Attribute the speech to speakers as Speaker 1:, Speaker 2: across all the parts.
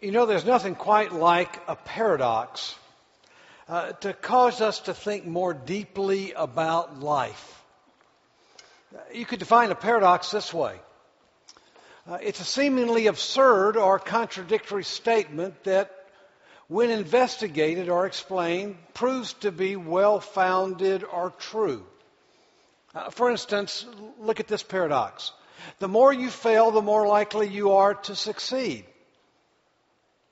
Speaker 1: You know, there's nothing quite like a paradox uh, to cause us to think more deeply about life. You could define a paradox this way uh, it's a seemingly absurd or contradictory statement that, when investigated or explained, proves to be well founded or true. Uh, for instance, look at this paradox. The more you fail, the more likely you are to succeed.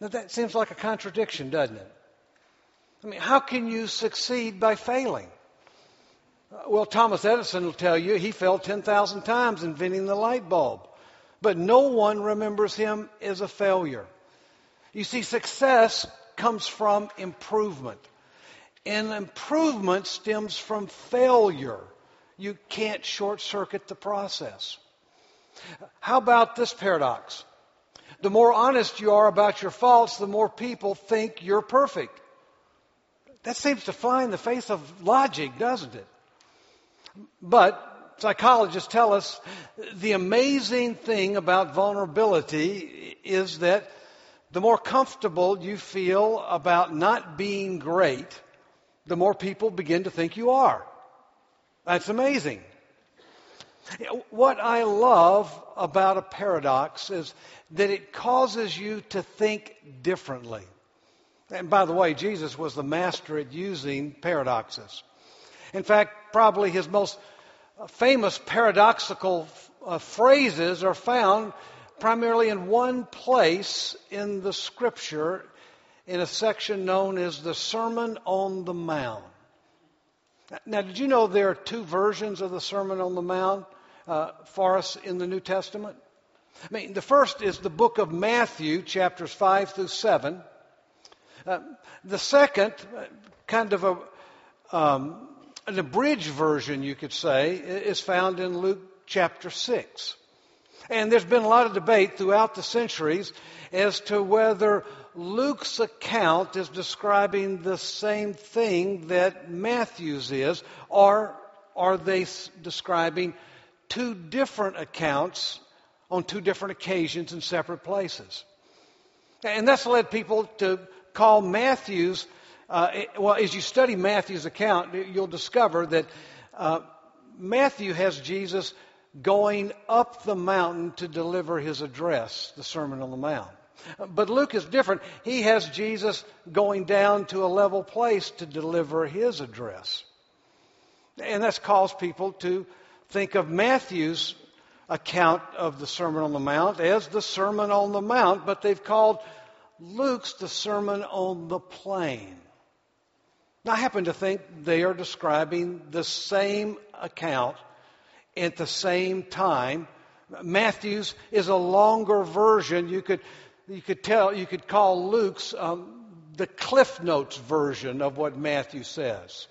Speaker 1: Now, that seems like a contradiction, doesn't it? I mean, how can you succeed by failing? Well, Thomas Edison will tell you he failed 10,000 times inventing the light bulb, but no one remembers him as a failure. You see, success comes from improvement, and improvement stems from failure. You can't short circuit the process. How about this paradox? The more honest you are about your faults, the more people think you're perfect. That seems to fly in the face of logic, doesn't it? But psychologists tell us the amazing thing about vulnerability is that the more comfortable you feel about not being great, the more people begin to think you are. That's amazing. What I love about a paradox is that it causes you to think differently. And by the way, Jesus was the master at using paradoxes. In fact, probably his most famous paradoxical uh, phrases are found primarily in one place in the scripture in a section known as the Sermon on the Mount. Now, did you know there are two versions of the Sermon on the Mount uh, for us in the New Testament? I mean, the first is the book of Matthew, chapters 5 through 7. Uh, the second, uh, kind of a, um, an abridged version, you could say, is found in Luke chapter 6. And there's been a lot of debate throughout the centuries as to whether Luke's account is describing the same thing that Matthew's is, or are they describing two different accounts on two different occasions in separate places? And that's led people to call Matthew's, uh, well, as you study Matthew's account, you'll discover that uh, Matthew has Jesus going up the mountain to deliver his address, the Sermon on the Mount. But Luke is different. He has Jesus going down to a level place to deliver his address. And that's caused people to think of Matthew's account of the Sermon on the Mount as the Sermon on the Mount, but they've called Luke's the Sermon on the Plain. Now, I happen to think they are describing the same account at the same time. Matthew's is a longer version. You could, you could tell, you could call Luke's um, the Cliff Notes version of what Matthew says.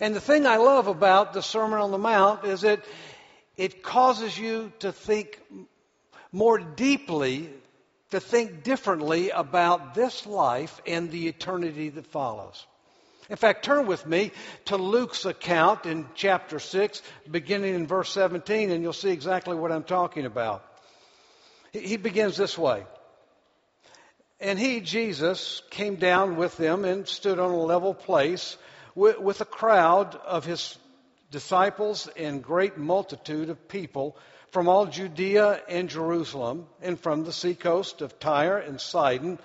Speaker 1: And the thing I love about the Sermon on the Mount is that it causes you to think more deeply to think differently about this life and the eternity that follows. In fact, turn with me to Luke's account in chapter 6, beginning in verse 17, and you'll see exactly what I'm talking about. He begins this way. And he, Jesus, came down with them and stood on a level place with, with a crowd of his disciples and great multitude of people from all Judea and Jerusalem, and from the seacoast of Tyre and Sidon,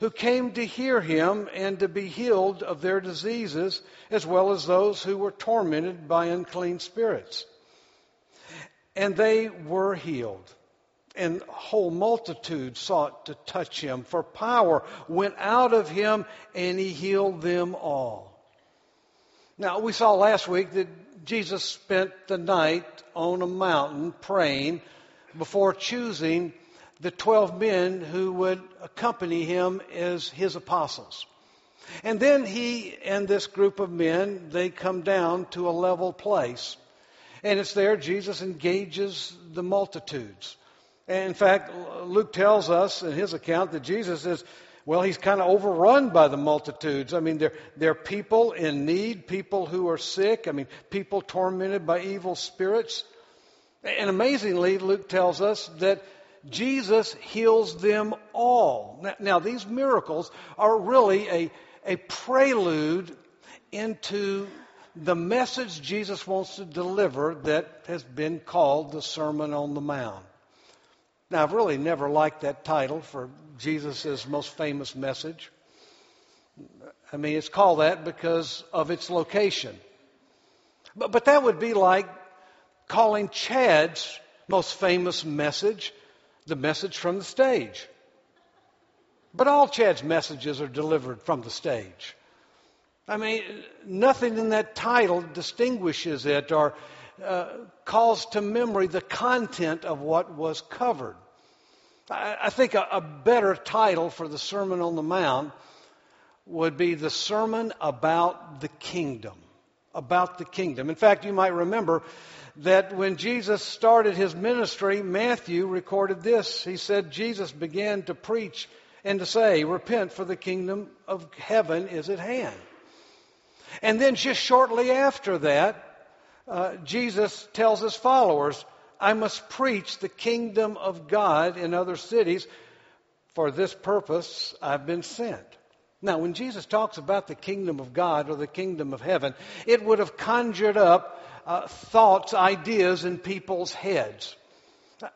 Speaker 1: who came to hear him and to be healed of their diseases, as well as those who were tormented by unclean spirits. And they were healed. And whole multitude sought to touch him, for power went out of him, and he healed them all. Now, we saw last week that Jesus spent the night on a mountain praying before choosing the 12 men who would accompany him as his apostles. And then he and this group of men, they come down to a level place. And it's there Jesus engages the multitudes. In fact, Luke tells us in his account that Jesus is well, he's kind of overrun by the multitudes. I mean, they're, they're people in need, people who are sick, I mean, people tormented by evil spirits. And amazingly, Luke tells us that Jesus heals them all. Now, now, these miracles are really a, a prelude into the message Jesus wants to deliver that has been called the Sermon on the Mount. Now, I've really never liked that title for Jesus' most famous message. I mean, it's called that because of its location. But, but that would be like calling Chad's most famous message the message from the stage. But all Chad's messages are delivered from the stage. I mean, nothing in that title distinguishes it or uh, calls to memory the content of what was covered. I, think a, a better title for the Sermon on the Mount would be the Sermon about the Kingdom. About the Kingdom. In fact, you might remember that when Jesus started his ministry, Matthew recorded this. He said, Jesus began to preach and to say, Repent, for the kingdom of heaven is at hand. And then just shortly after that, uh, Jesus tells his followers, I must preach the kingdom of God in other cities. For this purpose I've been sent. Now, when Jesus talks about the kingdom of God or the kingdom of heaven, it would have conjured up uh, thoughts, ideas in people's heads.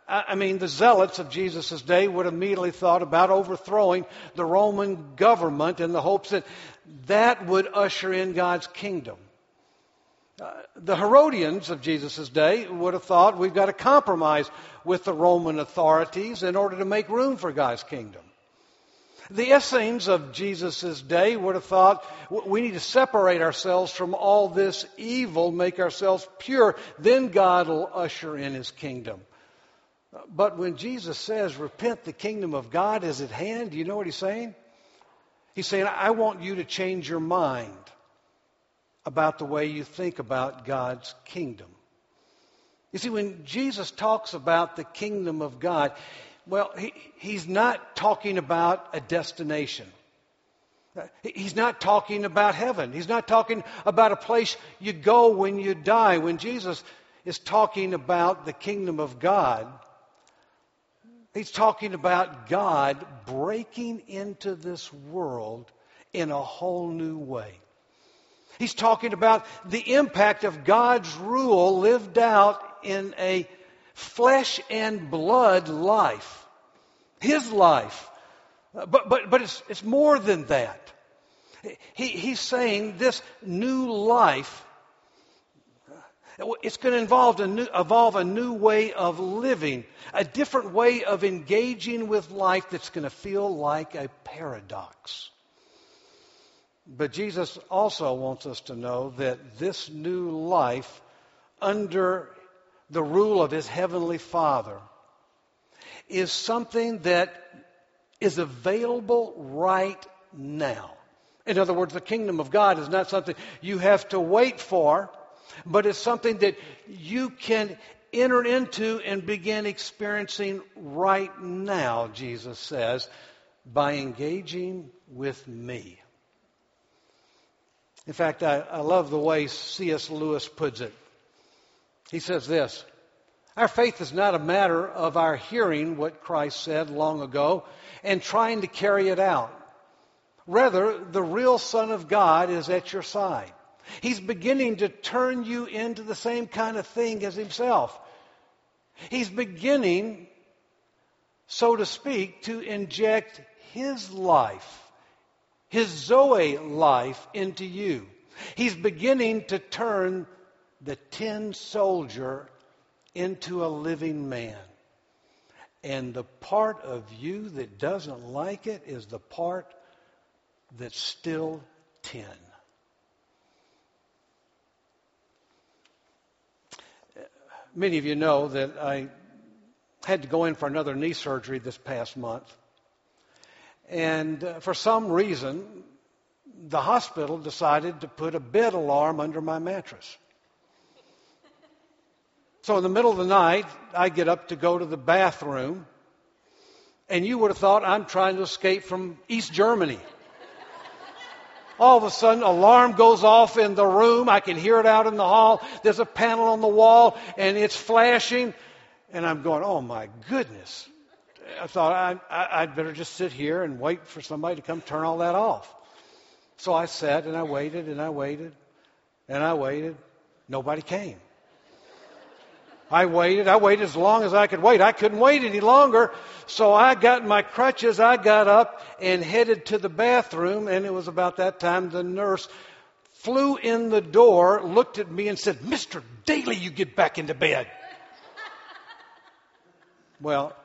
Speaker 1: I mean, the zealots of Jesus' day would immediately thought about overthrowing the Roman government in the hopes that that would usher in God's kingdom. Uh, the Herodians of Jesus' day would have thought we've got to compromise with the Roman authorities in order to make room for God's kingdom. The Essenes of Jesus' day would have thought we need to separate ourselves from all this evil, make ourselves pure, then God will usher in his kingdom. But when Jesus says, repent, the kingdom of God is at hand, do you know what he's saying? He's saying, I want you to change your mind about the way you think about God's kingdom. You see, when Jesus talks about the kingdom of God, well, he, he's not talking about a destination. He's not talking about heaven. He's not talking about a place you go when you die. When Jesus is talking about the kingdom of God, He's talking about God breaking into this world in a whole new way. He's talking about the impact of God's rule lived out in a flesh and blood life. His life. But, but, but it's, it's more than that. He, he's saying this new life it's going to involve a, new, evolve a new way of living, a different way of engaging with life that's going to feel like a paradox. But Jesus also wants us to know that this new life, under the rule of his heavenly Father, is something that is available right now. In other words, the kingdom of God is not something you have to wait for but it's something that you can enter into and begin experiencing right now, Jesus says, by engaging with me. In fact, I, I love the way C.S. Lewis puts it. He says this Our faith is not a matter of our hearing what Christ said long ago and trying to carry it out. Rather, the real Son of God is at your side. He's beginning to turn you into the same kind of thing as himself. He's beginning, so to speak, to inject his life, his Zoe life into you. He's beginning to turn the tin soldier into a living man. And the part of you that doesn't like it is the part that's still tin. many of you know that I had to go in for another knee surgery this past month. And uh, for some reason, the hospital decided to put a bed alarm under my mattress. So in the middle of the night, I get up to go to the bathroom, and you would have thought I'm trying to escape from East Germany. All of a sudden, alarm goes off in the room. I can hear it out in the hall. There's a panel on the wall and it's flashing. And I'm going, oh my goodness. I thought I, I'd better just sit here and wait for somebody to come turn all that off. So I sat and I waited and I waited and I waited. Nobody came. I waited. I waited as long as I could wait. I couldn't wait any longer. So I got my crutches. I got up and headed to the bathroom. And it was about that time the nurse flew in the door, looked at me, and said, Mr. Daly, you get back into bed. well,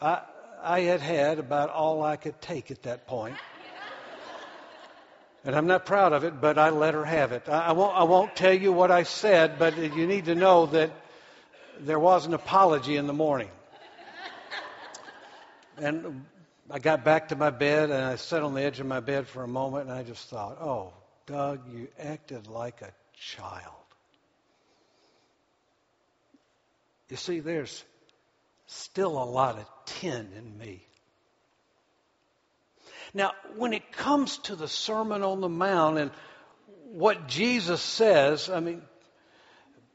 Speaker 1: I, I had had about all I could take at that point. And I'm not proud of it, but I let her have it. I, I, won't, I won't tell you what I said, but you need to know that there was an apology in the morning. And I got back to my bed and I sat on the edge of my bed for a moment and I just thought, oh, Doug, you acted like a child. You see, there's still a lot of tin in me. Now, when it comes to the Sermon on the Mount and what Jesus says, I mean,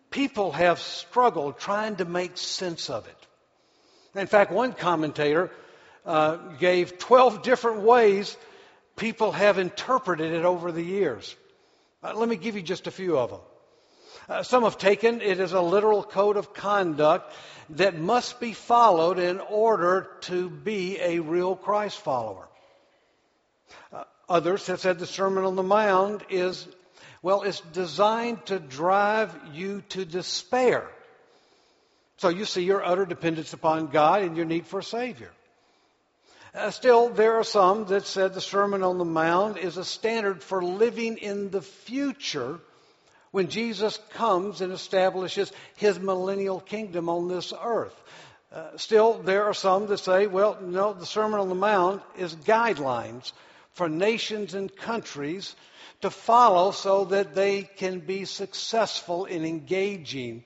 Speaker 1: people have struggled trying to make sense of it. In fact, one commentator uh, gave 12 different ways people have interpreted it over the years. Uh, let me give you just a few of them. Uh, some have taken it as a literal code of conduct that must be followed in order to be a real Christ follower. Uh, others have said the Sermon on the Mount is well, it's designed to drive you to despair. So you see your utter dependence upon God and your need for a Savior. Uh, still, there are some that said the Sermon on the Mount is a standard for living in the future when Jesus comes and establishes his millennial kingdom on this earth. Uh, still, there are some that say, well, no, the Sermon on the Mount is guidelines for nations and countries to follow so that they can be successful in engaging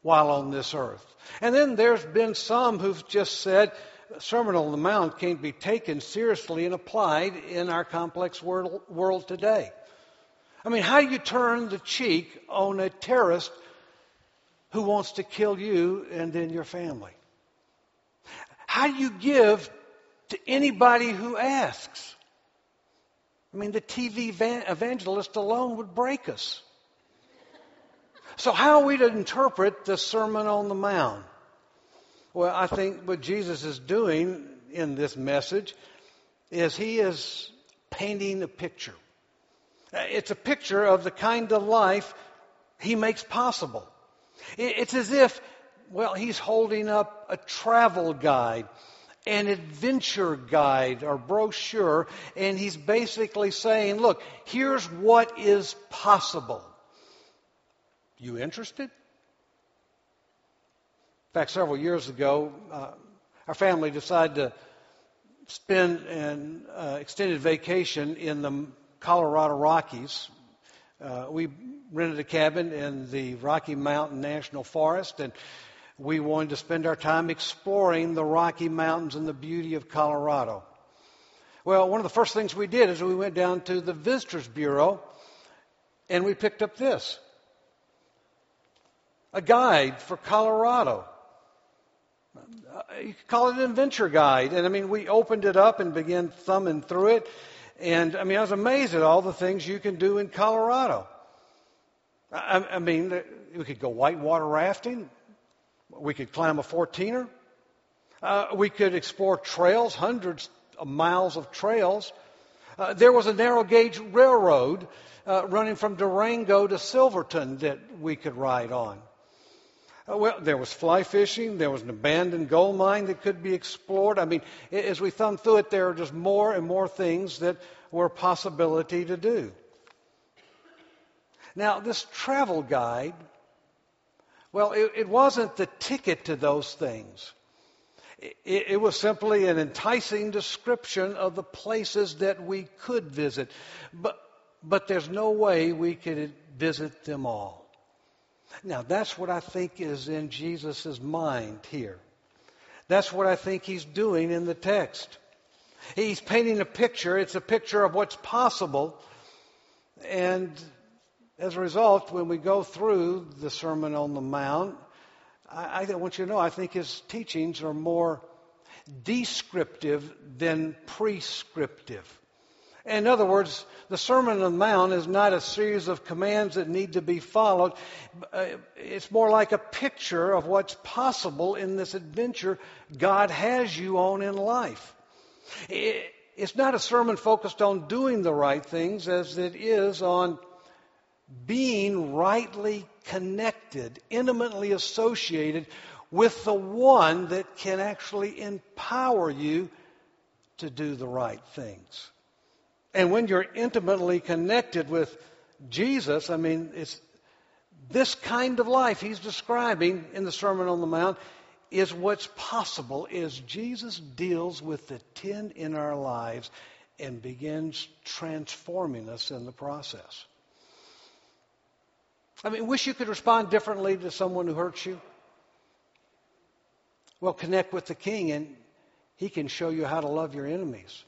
Speaker 1: while on this earth. And then there's been some who've just said, Sermon on the Mount can't be taken seriously and applied in our complex world, world today. I mean, how do you turn the cheek on a terrorist who wants to kill you and then your family? How do you give to anybody who asks? I mean, the TV evangelist alone would break us. So, how are we to interpret the Sermon on the Mount? Well, I think what Jesus is doing in this message is he is painting a picture. It's a picture of the kind of life he makes possible. It's as if, well, he's holding up a travel guide an adventure guide or brochure, and he's basically saying, look, here's what is possible. You interested? In fact, several years ago, uh, our family decided to spend an uh, extended vacation in the Colorado Rockies. Uh, we rented a cabin in the Rocky Mountain National Forest, and we wanted to spend our time exploring the Rocky Mountains and the beauty of Colorado. Well, one of the first things we did is we went down to the Visitors Bureau and we picked up this a guide for Colorado. You could call it an adventure guide. And I mean, we opened it up and began thumbing through it. And I mean, I was amazed at all the things you can do in Colorado. I, I mean, we could go whitewater rafting. We could climb a 14er. Uh, we could explore trails, hundreds of miles of trails. Uh, there was a narrow gauge railroad uh, running from Durango to Silverton that we could ride on. Uh, well, there was fly fishing. There was an abandoned gold mine that could be explored. I mean, as we thumb through it, there are just more and more things that were a possibility to do. Now, this travel guide well, it, it wasn't the ticket to those things. It, it was simply an enticing description of the places that we could visit. But, but there's no way we could visit them all. Now, that's what I think is in Jesus' mind here. That's what I think he's doing in the text. He's painting a picture. It's a picture of what's possible. And as a result, when we go through the Sermon on the Mount, I, I want you to know I think his teachings are more descriptive than prescriptive. In other words, the Sermon on the Mount is not a series of commands that need to be followed. Uh, it's more like a picture of what's possible in this adventure God has you on in life. It's not a sermon focused on doing the right things as it is on being rightly connected, intimately associated with the one that can actually empower you to do the right things. And when you're intimately connected with Jesus, I mean, it's this kind of life he's describing in the Sermon on the Mount is what's possible as Jesus deals with the tin in our lives and begins transforming us in the process. I mean, wish you could respond differently to someone who hurts you. Well, connect with the King and he can show you how to love your enemies.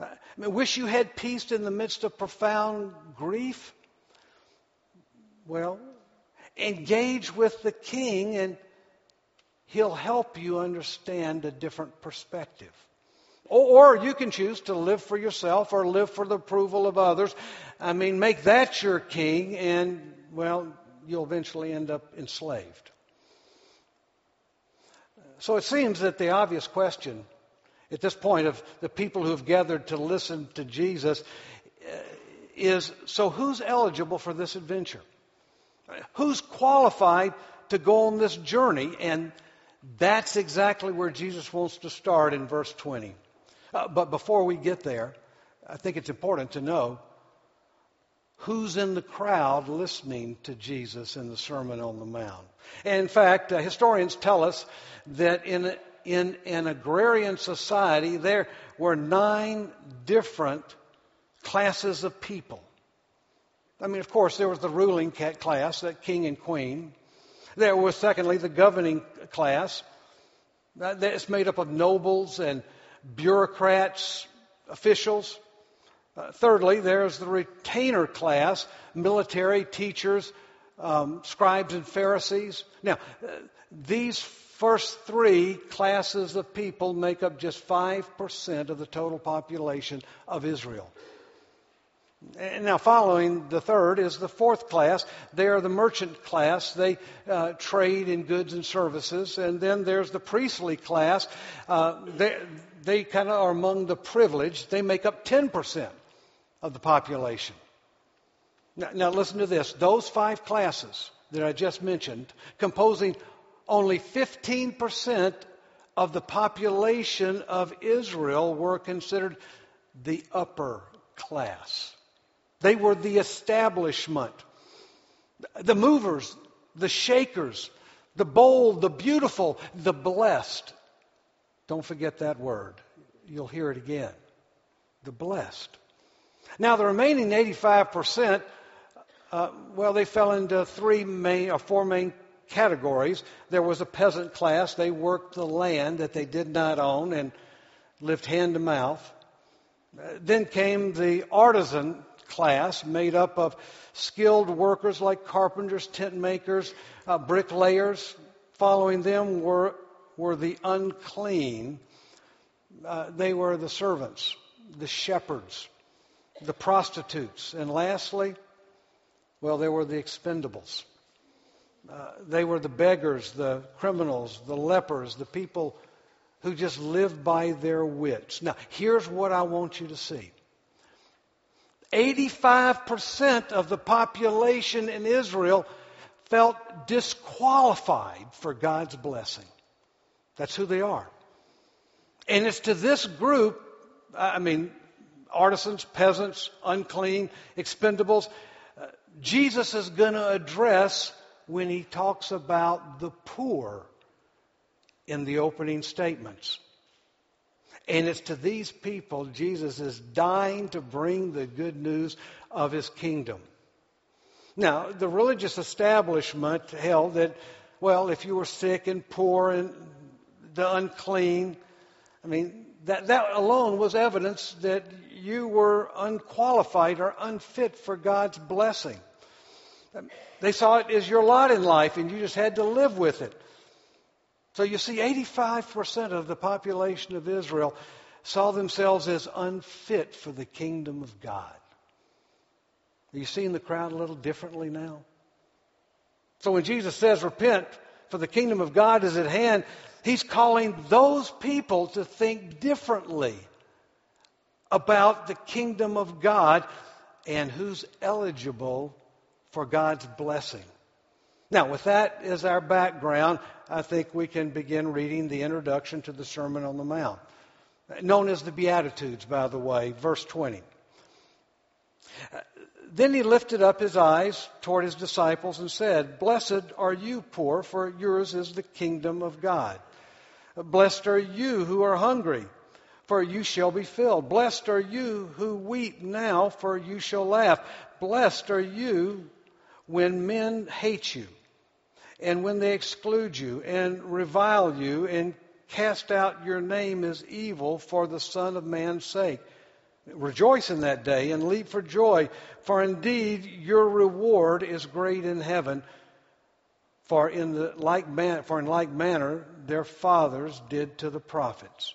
Speaker 1: I mean, wish you had peace in the midst of profound grief. Well, engage with the king and he'll help you understand a different perspective. Or, you can choose to live for yourself or live for the approval of others. I mean, make that your king and, well, you'll eventually end up enslaved. So it seems that the obvious question at this point of the people who have gathered to listen to Jesus uh, is so who's eligible for this adventure? Who's qualified to go on this journey? And that's exactly where Jesus wants to start in verse 20. Uh, but before we get there, I think it's important to know who's in the crowd listening to Jesus in the Sermon on the Mount. And in fact, uh, historians tell us that in in an agrarian society, there were nine different classes of people. I mean, of course, there was the ruling class, that king and queen. There was, secondly, the governing class. That's made up of nobles and bureaucrats, officials. Uh, thirdly, there's the retainer class, military, teachers, um, scribes, and Pharisees. Now, uh, these first three classes of people make up just 5% of the total population of Israel. Now, following the third is the fourth class. They are the merchant class. They uh, trade in goods and services. And then there's the priestly class. Uh, they, they kind of are among the privileged. They make up 10% of the population. Now, now, listen to this. Those five classes that I just mentioned, composing only 15% of the population of Israel were considered the upper class. They were the establishment, the movers, the shakers, the bold, the beautiful, the blessed. Don't forget that word. You'll hear it again. The blessed. Now, the remaining 85%, uh, well, they fell into three main or four main categories. There was a peasant class. They worked the land that they did not own and lived hand to mouth. Then came the artisan class, made up of skilled workers like carpenters, tent makers, uh, bricklayers. Following them were, were the unclean. Uh, they were the servants, the shepherds, the prostitutes. And lastly, well, they were the expendables. Uh, they were the beggars, the criminals, the lepers, the people who just lived by their wits. Now, here's what I want you to see 85% of the population in Israel felt disqualified for God's blessing. That's who they are. And it's to this group, I mean, artisans, peasants, unclean, expendables, uh, Jesus is going to address when he talks about the poor in the opening statements. And it's to these people Jesus is dying to bring the good news of his kingdom. Now, the religious establishment held that, well, if you were sick and poor and the unclean, I mean, that, that alone was evidence that you were unqualified or unfit for God's blessing. They saw it as your lot in life, and you just had to live with it. So you see, 85% of the population of Israel saw themselves as unfit for the kingdom of God. Are you seeing the crowd a little differently now? So when Jesus says, repent, for the kingdom of God is at hand, he's calling those people to think differently about the kingdom of God and who's eligible for God's blessing. Now, with that as our background, I think we can begin reading the introduction to the Sermon on the Mount, known as the Beatitudes, by the way, verse 20. Then he lifted up his eyes toward his disciples and said, Blessed are you poor, for yours is the kingdom of God. Blessed are you who are hungry, for you shall be filled. Blessed are you who weep now, for you shall laugh. Blessed are you when men hate you, and when they exclude you, and revile you, and cast out your name as evil for the Son of Man's sake. Rejoice in that day and leap for joy, for indeed your reward is great in heaven. For in the like man, for in like manner their fathers did to the prophets.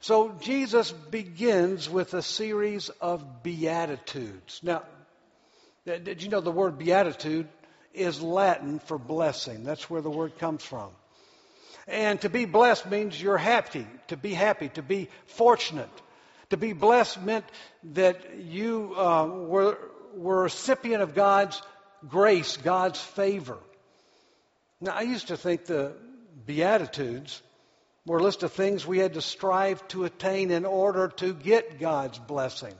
Speaker 1: So Jesus begins with a series of beatitudes. Now, did you know the word beatitude is Latin for blessing? That's where the word comes from. And to be blessed means you're happy, to be happy, to be fortunate. To be blessed meant that you uh, were, were a recipient of God's grace, God's favor. Now, I used to think the Beatitudes were a list of things we had to strive to attain in order to get God's blessing.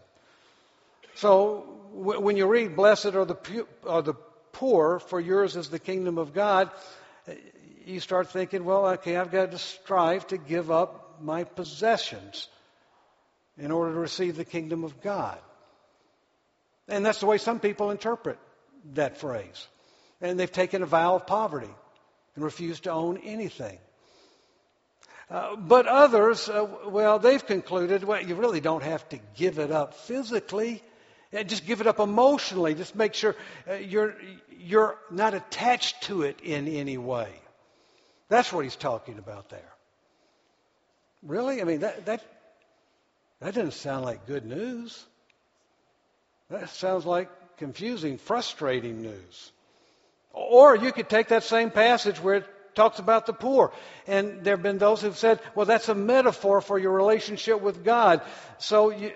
Speaker 1: So, when you read, Blessed are the, are the poor, for yours is the kingdom of God, you start thinking, well, okay, I've got to strive to give up my possessions in order to receive the kingdom of God. And that's the way some people interpret that phrase. And they've taken a vow of poverty and refused to own anything. Uh, but others, uh, well, they've concluded, well, you really don't have to give it up physically. Just give it up emotionally. Just make sure uh, you're, you're not attached to it in any way. That's what he's talking about there. Really? I mean, that, that, that doesn't sound like good news. That sounds like confusing, frustrating news. Or you could take that same passage where it talks about the poor. And there have been those who've said, well, that's a metaphor for your relationship with God. So you,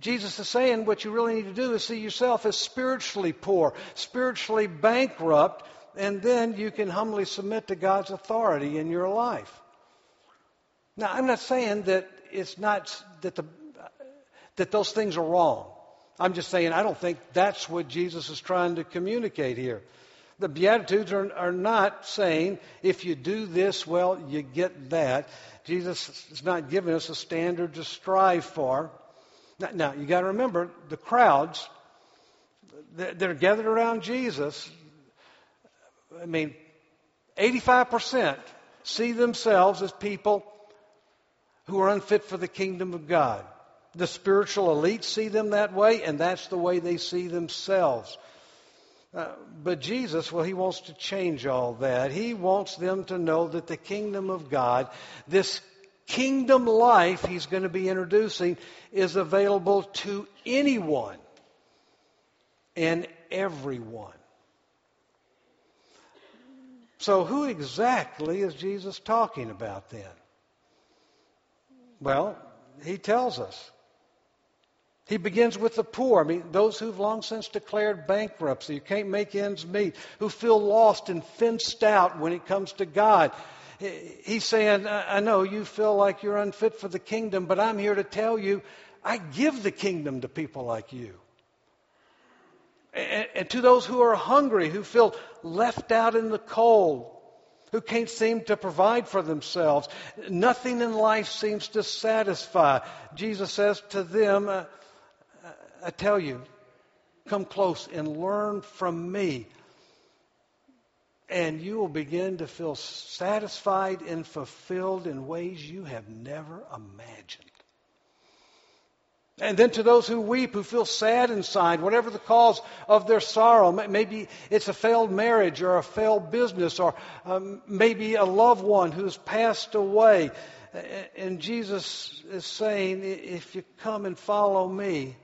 Speaker 1: Jesus is saying what you really need to do is see yourself as spiritually poor, spiritually bankrupt, and then you can humbly submit to God's authority in your life. Now, I'm not saying that it's not that the that those things are wrong. I'm just saying I don't think that's what Jesus is trying to communicate here. The Beatitudes are, are not saying if you do this, well, you get that. Jesus is not giving us a standard to strive for. Now, now you got to remember the crowds that are gathered around Jesus. I mean, 85% see themselves as people who are unfit for the kingdom of God. The spiritual elites see them that way, and that's the way they see themselves. Uh, but Jesus, well, he wants to change all that. He wants them to know that the kingdom of God, this kingdom life he's going to be introducing, is available to anyone and everyone. So, who exactly is Jesus talking about then? Well, he tells us. He begins with the poor. I mean, those who've long since declared bankruptcy, who can't make ends meet, who feel lost and fenced out when it comes to God. He's saying, I know you feel like you're unfit for the kingdom, but I'm here to tell you, I give the kingdom to people like you. And, to those who are hungry, who feel left out in the cold, who can't seem to provide for themselves. Nothing in life seems to satisfy. Jesus says to them, uh, I tell you, come close and learn from me. And you will begin to feel satisfied and fulfilled in ways you have never imagined. And then to those who weep, who feel sad inside, whatever the cause of their sorrow, maybe it's a failed marriage or a failed business or um, maybe a loved one who's passed away. And Jesus is saying, if you come and follow me,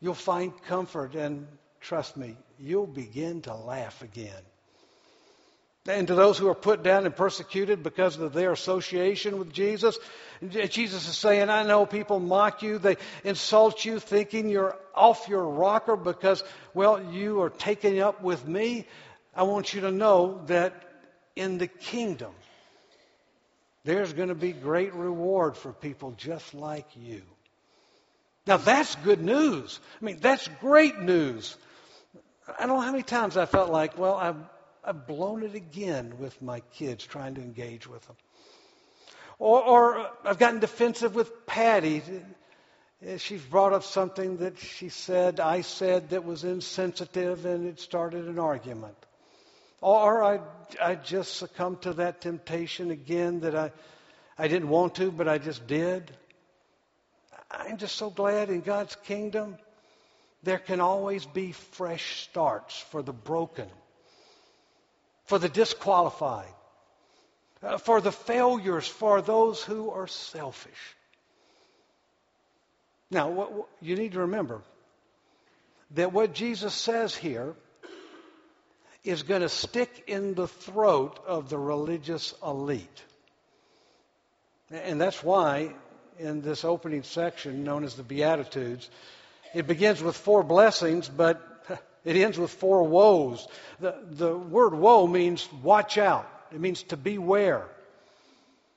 Speaker 1: you'll find comfort and trust me, you'll begin to laugh again. And to those who are put down and persecuted because of their association with Jesus, Jesus is saying, I know people mock you, they insult you, thinking you're off your rocker because, well, you are taken up with me. I want you to know that in the kingdom, there's going to be great reward for people just like you. Now, that's good news. I mean, that's great news. I don't know how many times I felt like, well, I've I've blown it again with my kids trying to engage with them. Or, or I've gotten defensive with Patty. Eh, she's brought up something that she said, I said that was insensitive, and it started an argument. Or I, I just succumbed to that temptation again that I, I didn't want to, but I just did. I'm just so glad in God's kingdom there can always be fresh starts for the broken for the disqualified, uh, for the failures, for those who are selfish. Now, what, what, you need to remember that what Jesus says here is going to stick in the throat of the religious elite. And that's why in this opening section known as the Beatitudes, it begins with four blessings, but it ends with four woes. The, the word woe means watch out, it means to beware.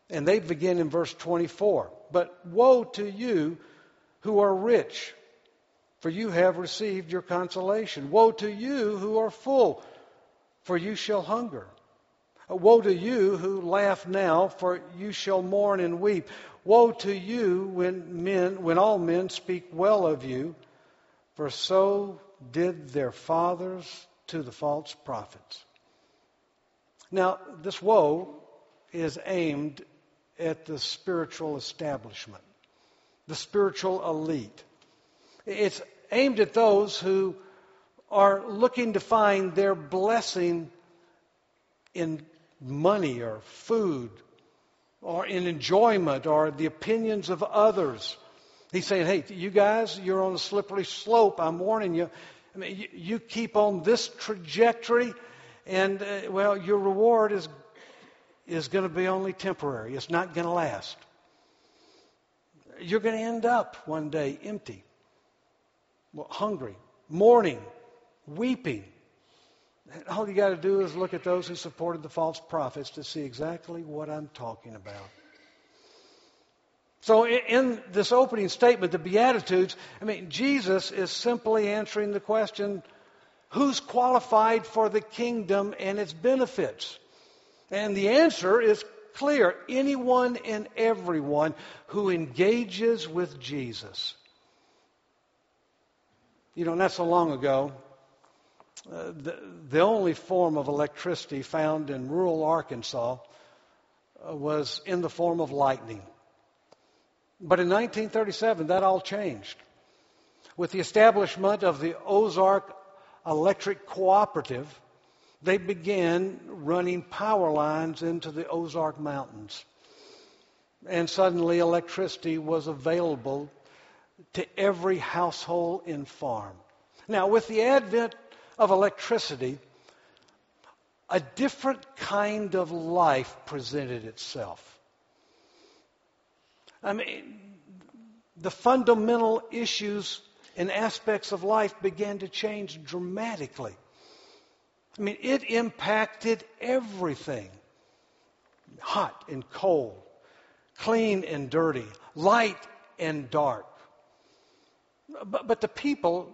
Speaker 1: And they begin in verse 24. But woe to you who are rich, for you have received your consolation. Woe to you who are full, for you shall hunger. Woe to you who laugh now, for you shall mourn and weep. Woe to you when men, when all men speak well of you, for so did their fathers to the false prophets. Now, this woe is aimed at the spiritual establishment, the spiritual elite. It's aimed at those who are looking to find their blessing in money or food or in enjoyment or the opinions of others. He's saying, hey, you guys, you're on a slippery slope. I'm warning you. I mean, you, you keep on this trajectory, and, uh, well, your reward is, is going to be only temporary. It's not going to last. You're going to end up one day empty, hungry, mourning, weeping. All you got to do is look at those who supported the false prophets to see exactly what I'm talking about. So, in this opening statement, the Beatitudes, I mean, Jesus is simply answering the question who's qualified for the kingdom and its benefits? And the answer is clear anyone and everyone who engages with Jesus. You know, not so long ago, uh, the, the only form of electricity found in rural Arkansas uh, was in the form of lightning. But in 1937, that all changed. With the establishment of the Ozark Electric Cooperative, they began running power lines into the Ozark Mountains. And suddenly electricity was available to every household in farm. Now, with the advent of electricity, a different kind of life presented itself. I mean, the fundamental issues and aspects of life began to change dramatically. I mean, it impacted everything hot and cold, clean and dirty, light and dark. But, but the people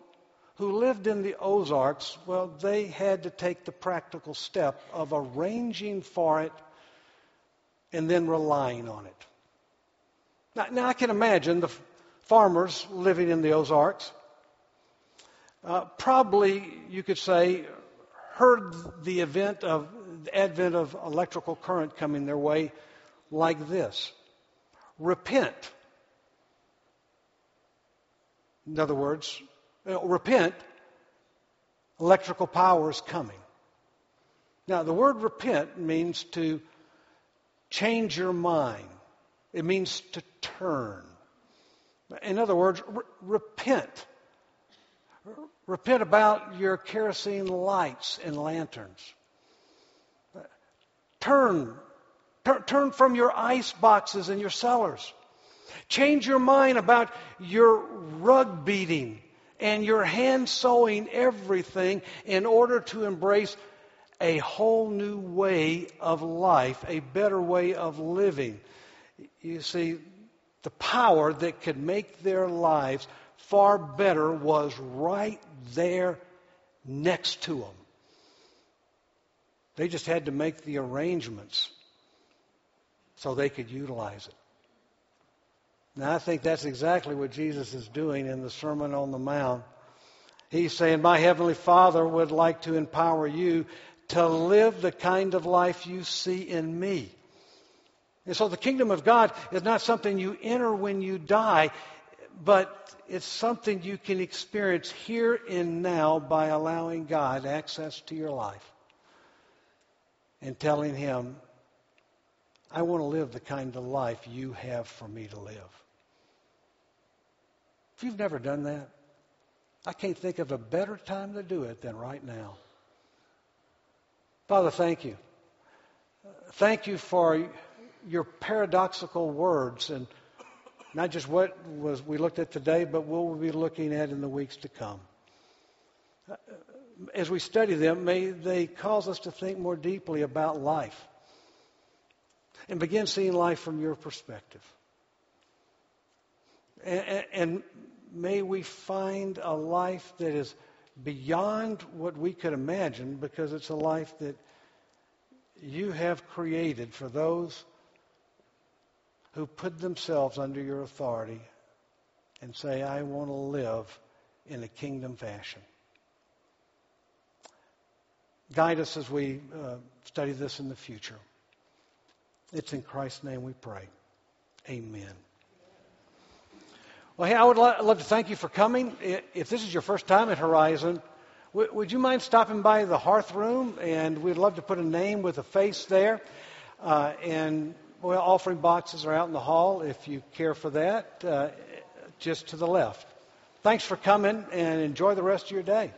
Speaker 1: who lived in the Ozarks, well, they had to take the practical step of arranging for it and then relying on it. Now, now I can imagine the farmers living in the Ozarks uh, probably, you could say, heard the event of the advent of electrical current coming their way like this Repent, In other words, Uh, repent, electrical power is coming. Now, the word repent means to change your mind. It means to turn. In other words, re- repent. Repent about your kerosene lights and lanterns. Turn. Tur- turn from your ice boxes and your cellars. Change your mind about your rug beating and your hand sewing everything in order to embrace a whole new way of life, a better way of living. You see, the power that could make their lives far better was right there next to them. They just had to make the arrangements so they could utilize it. Now, I think that's exactly what Jesus is doing in the Sermon on the Mount. He's saying, My Heavenly Father would like to empower you to live the kind of life you see in me. And so the kingdom of God is not something you enter when you die, but it's something you can experience here and now by allowing God access to your life and telling Him, I want to live the kind of life you have for me to live. If you've never done that, I can't think of a better time to do it than right now. Father, thank you. Thank you for your paradoxical words and not just what was we looked at today, but what we'll be looking at in the weeks to come. As we study them, may they cause us to think more deeply about life and begin seeing life from your perspective. And, and may we find a life that is beyond what we could imagine because it's a life that you have created for those who put themselves under your authority and say, I want to live in a kingdom fashion. Guide us as we uh, study this in the future. It's in Christ's name we pray. Amen. Well, hey, I would lo- love to thank you for coming. If this is your first time at Horizon, would you mind stopping by the Hearth Room? And we'd love to put a name with a face there. Uh, and well, offering boxes are out in the hall if you care for that, uh, just to the left. Thanks for coming and enjoy the rest of your day.